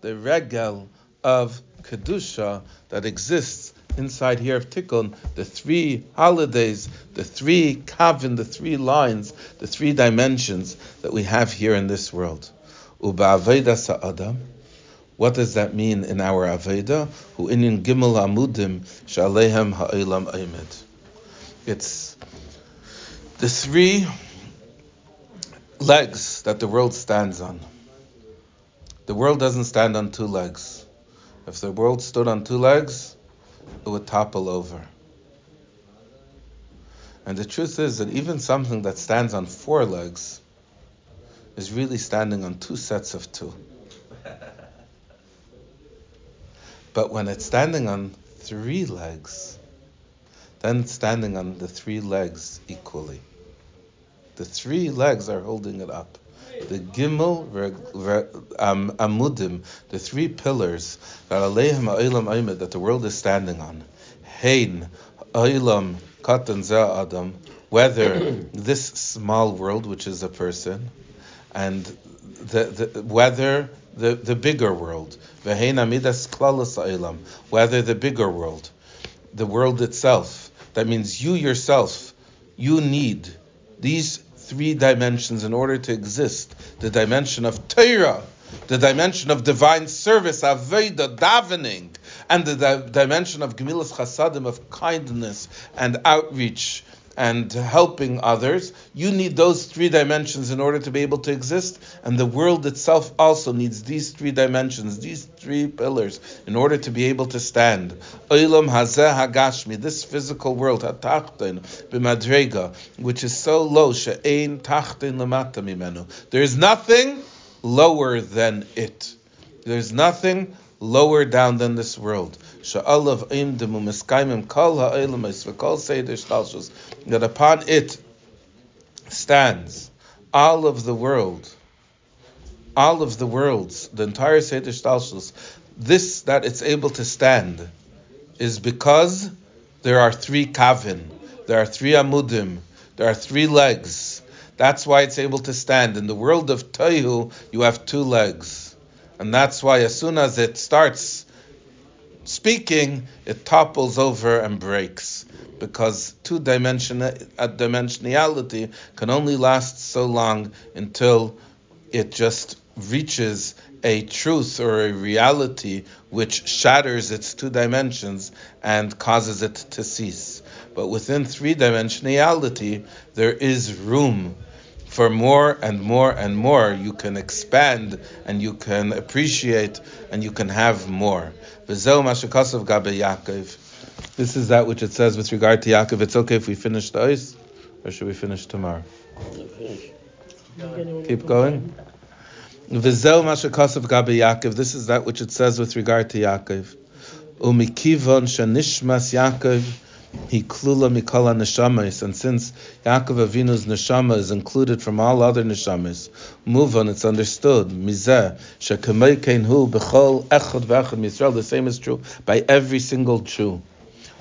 S1: the Regel of Kedusha that exists inside here of Tikkun, the three holidays, the three kavin, the three lines, the three dimensions that we have here in this world. Uba sa'adam. What does that mean in our Aveda? Hu inin gimel amudim shalehem ha'ilam aimed. It's the three legs that the world stands on. The world doesn't stand on two legs. If the world stood on two legs, it would topple over. And the truth is that even something that stands on four legs is really standing on two sets of two. But when it's standing on three legs, then standing on the three legs equally. The three legs are holding it up. The gimel um, amudim, the three pillars that aleihem that the world is standing on. Hein oilam katan adam, whether this small world, which is a person, and the, the, whether the, the bigger world, whether the bigger world, the world itself, that means you yourself, you need these three dimensions in order to exist. The dimension of Torah, the dimension of divine service, Aveda, davening, and the di- dimension of Gemilas Chasadim, of kindness and outreach and helping others, you need those three dimensions in order to be able to exist. And the world itself also needs these three dimensions, these three pillars, in order to be able to stand. Oilam hazeh hagashmi, this physical world, hatachtin b'madrega, which is so low, lamata mimenu. There is nothing lower than it. There's nothing lower down than this world. Sha'alav im seder. That upon it stands all of the world, all of the worlds, the entire seder shtalshus. This that it's able to stand is because there are three kavin, there are three amudim, there are three legs That's why it's able to stand. In the world of Toihu, you have two legs. And that's why as soon as it starts speaking, it topples over and breaks. Because two dimension uh, dimensionality can only last so long until it just reaches a truth or a reality which shatters its two dimensions and causes it to cease. But within three dimensionality, there is room for more and more and more. You can expand and you can appreciate and you can have more. This is that which it says with regard to Yaakov. It's okay if we finish the ice, or should we finish tomorrow? Keep going. Vizel mashakasav gabe Yaakov. This is that which it says with regard to Yaakov. Umikivon shanishmas Yaakov he klula mikala neshamas, and since Yaakov Avinu's neshama is included from all other neshamas, move on. It's understood. Mizeh shekamei hu bechol echad v'echad Yisrael. The same is true by every single Jew.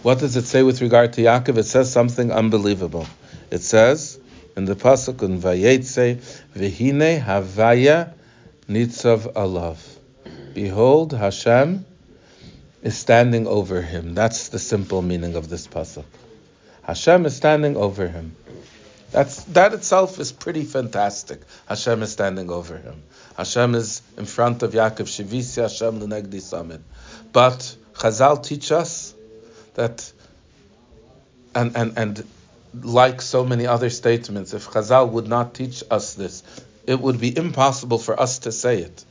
S1: What does it say with regard to Yaakov? It says something unbelievable. It says in the pasuk in Vayetze, v'hine havaya nitzav alav. Behold, Hashem is standing over him. That's the simple meaning of this pasuk. Hashem is standing over him. That's that itself is pretty fantastic. Hashem is standing over him. Hashem is in front of Yaakov Shivisi Hashem Lenegdi Samid. But Chazal teach us that, and and and like so many other statements, if Chazal would not teach us this, it would be impossible for us to say it.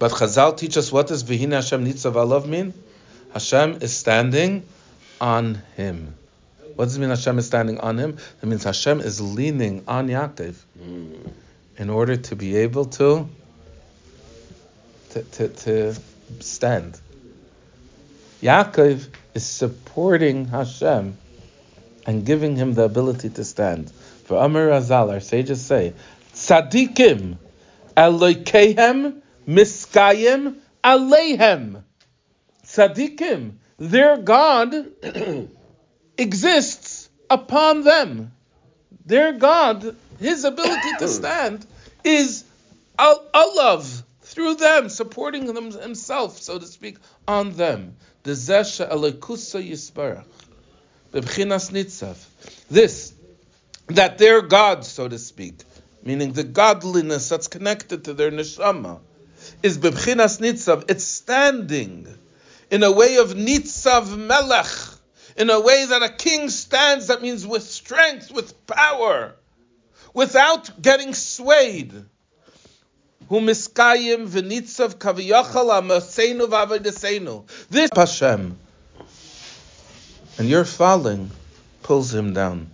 S1: But Chazal teach us what does Vihina Hashem Nitzav Alav mean? Hashem is standing on him. What does it mean Hashem is standing on him? It means Hashem is leaning on Yaakov in order to be able to, to, to, to stand. Yaakov is supporting Hashem and giving him the ability to stand. For Amr Azal, our sages say, Tzadikim Elokehem Miskayim Alehem. Tzadikim, their God exists upon them. Their God, his ability to stand, is a, a love through them, supporting them himself, so to speak, on them. The Zesha Alekusa Yisbarach. This, that their God, so to speak, meaning the godliness that's connected to their neshama, is bebchinas nitzav. It's standing in a way of nitzav melech, in a way that a king stands. That means with strength, with power, without getting swayed. This Hashem, and your falling pulls him down.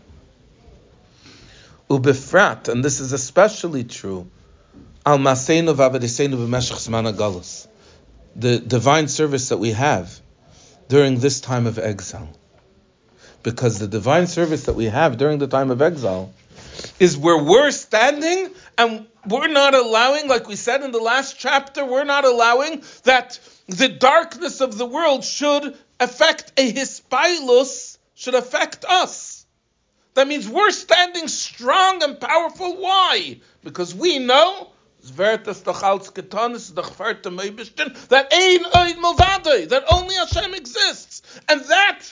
S1: Ubefrat, and this is especially true Al Maseinu Zman the divine service that we have during this time of exile. Because the divine service that we have during the time of exile is where we're standing and we're not allowing, like we said in the last chapter, we're not allowing that the darkness of the world should affect a hispilus, should affect us. That means we're standing strong and powerful. Why? Because we know that ein ein milvadei, that only Hashem exists, and that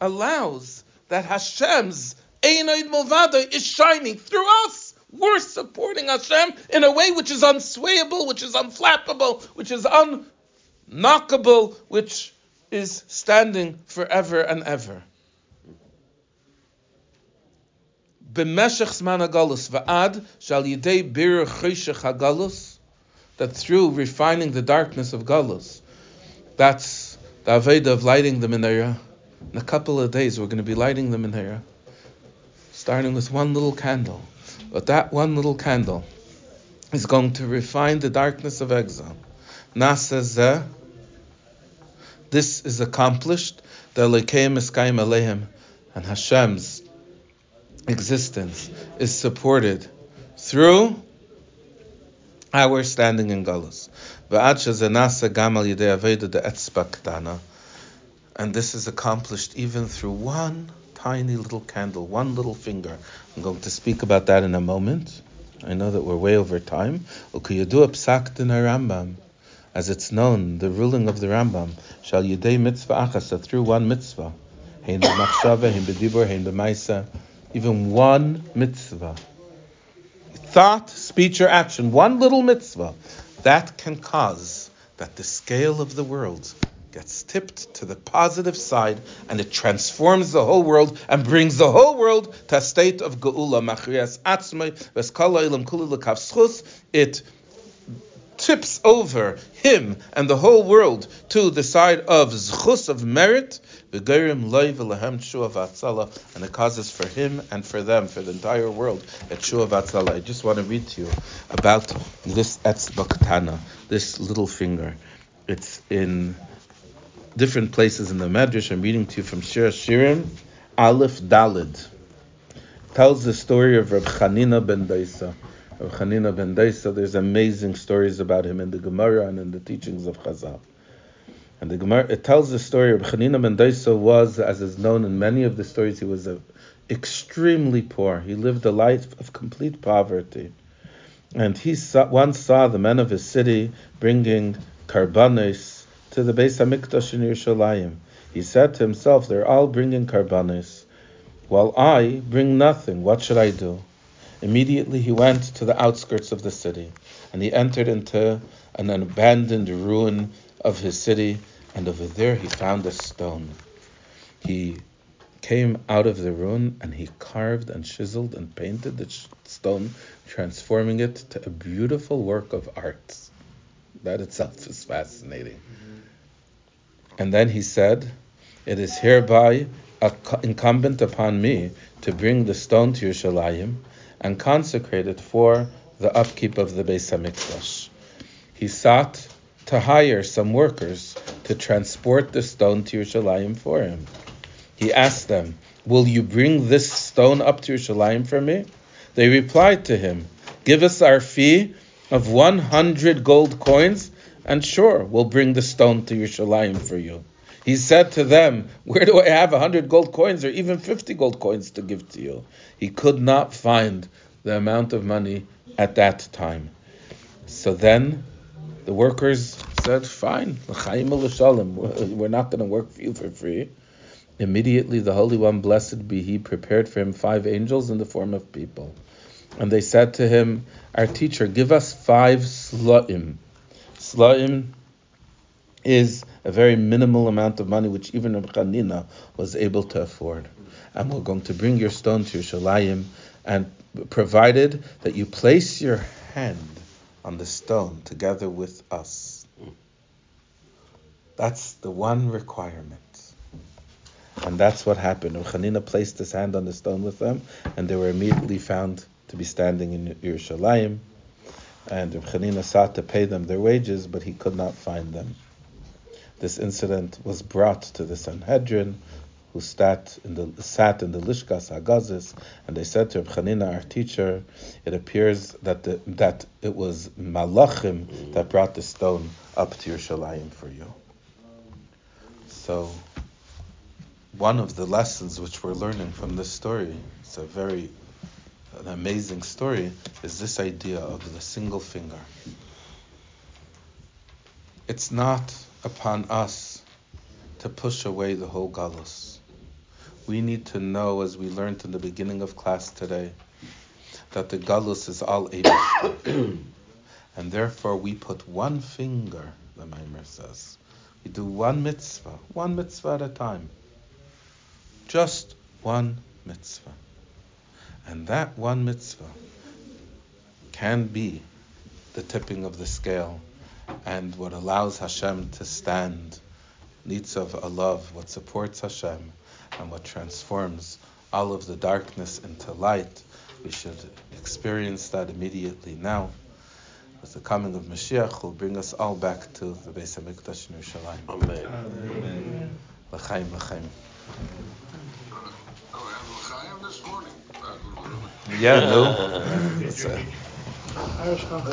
S1: allows that Hashem's ein ein milvadei is shining through us. We're supporting Hashem in a way which is unswayable, which is unflappable, which is unknockable, which is standing forever and ever. B'meshech zman hagalus va'ad shal yidei bir choshech hagalus that through refining the darkness of galus, that's the aveda of lighting the menorah. In a couple of days, we're going to be lighting the menorah, starting with one little candle. But that one little candle is going to refine the darkness of exile. Nasazeh, this is accomplished. The Elokeim Eskayim Aleim, and Hashem's existence is supported through our standing in Galus. And this is accomplished even through one tiny little candle, one little finger. I'm going to speak about that in a moment. I know that we're way over time. As it's known, the ruling of the Rambam, shall yudei mitzvah achasa through one mitzvah, even one mitzvah, thought, speech, or action, one little mitzvah, that can cause that the scale of the world gets tipped to the positive side and it transforms the whole world and brings the whole world to a state of geula machrias kuli it tips over him and the whole world to the side of zchus of merit and it causes for him and for them, for the entire world, at Shua I just want to read to you about this etzbah this little finger. It's in different places in the Medrash. I'm reading to you from Shir Shirim, Aleph Dalid. Tells the story of Reb Chanina ben Daisa. Reb Chanina ben Daisa, there's amazing stories about him in the Gemara and in the teachings of Chazal. And the Gemara, it tells the story of Chanina ben was, as is known in many of the stories, he was a, extremely poor. He lived a life of complete poverty. And he saw, once saw the men of his city bringing karbanis to the Beis Hamikdash in Yerushalayim. He said to himself, "They're all bringing karbanis, while I bring nothing. What should I do?" Immediately he went to the outskirts of the city, and he entered into an abandoned ruin of his city, and over there he found a stone. He came out of the ruin and he carved and chiseled and painted the stone, transforming it to a beautiful work of art. That itself is fascinating. Mm-hmm. And then he said, It is hereby incumbent upon me to bring the stone to Yerushalayim and consecrate it for the upkeep of the Beis Hamikdash. He sought to hire some workers to transport the stone to Yerushalayim for him. He asked them, Will you bring this stone up to Yerushalayim for me? They replied to him, Give us our fee of 100 gold coins and sure, we'll bring the stone to Yerushalayim for you. He said to them, Where do I have a hundred gold coins or even fifty gold coins to give to you? He could not find the amount of money at that time. So then the workers said, Fine, we're not going to work for you for free. Immediately the Holy One, blessed be He, prepared for him five angels in the form of people. And they said to him, Our teacher, give us five slaim Slaim is a very minimal amount of money which even Rabbi Chanina was able to afford. And we're going to bring your stone to Yerushalayim, and provided that you place your hand on the stone together with us. That's the one requirement. And that's what happened. Chanina placed his hand on the stone with them, and they were immediately found to be standing in Yerushalayim and Chanina sought to pay them their wages, but he could not find them. This incident was brought to the Sanhedrin, who sat in the, sat in the Lishkas Hagazis, and they said to Chanina, our teacher, it appears that the, that it was Malachim that brought the stone up to Yerushalayim for you. So, one of the lessons which we're learning from this story, it's a very an amazing story is this idea of the single finger. It's not upon us to push away the whole galus. We need to know, as we learned in the beginning of class today, that the galus is all able. and therefore we put one finger, the Maimer says. We do one mitzvah, one mitzvah at a time. Just one mitzvah. And that one mitzvah can be the tipping of the scale and what allows Hashem to stand, nitzav alav, what supports Hashem and what transforms all of the darkness into light. We should experience that immediately now. With the coming of Mashiach, will bring us all back to the Beis Hamikdash in Yerushalayim. Amen. L'chaim, l'chaim. Yeah, no.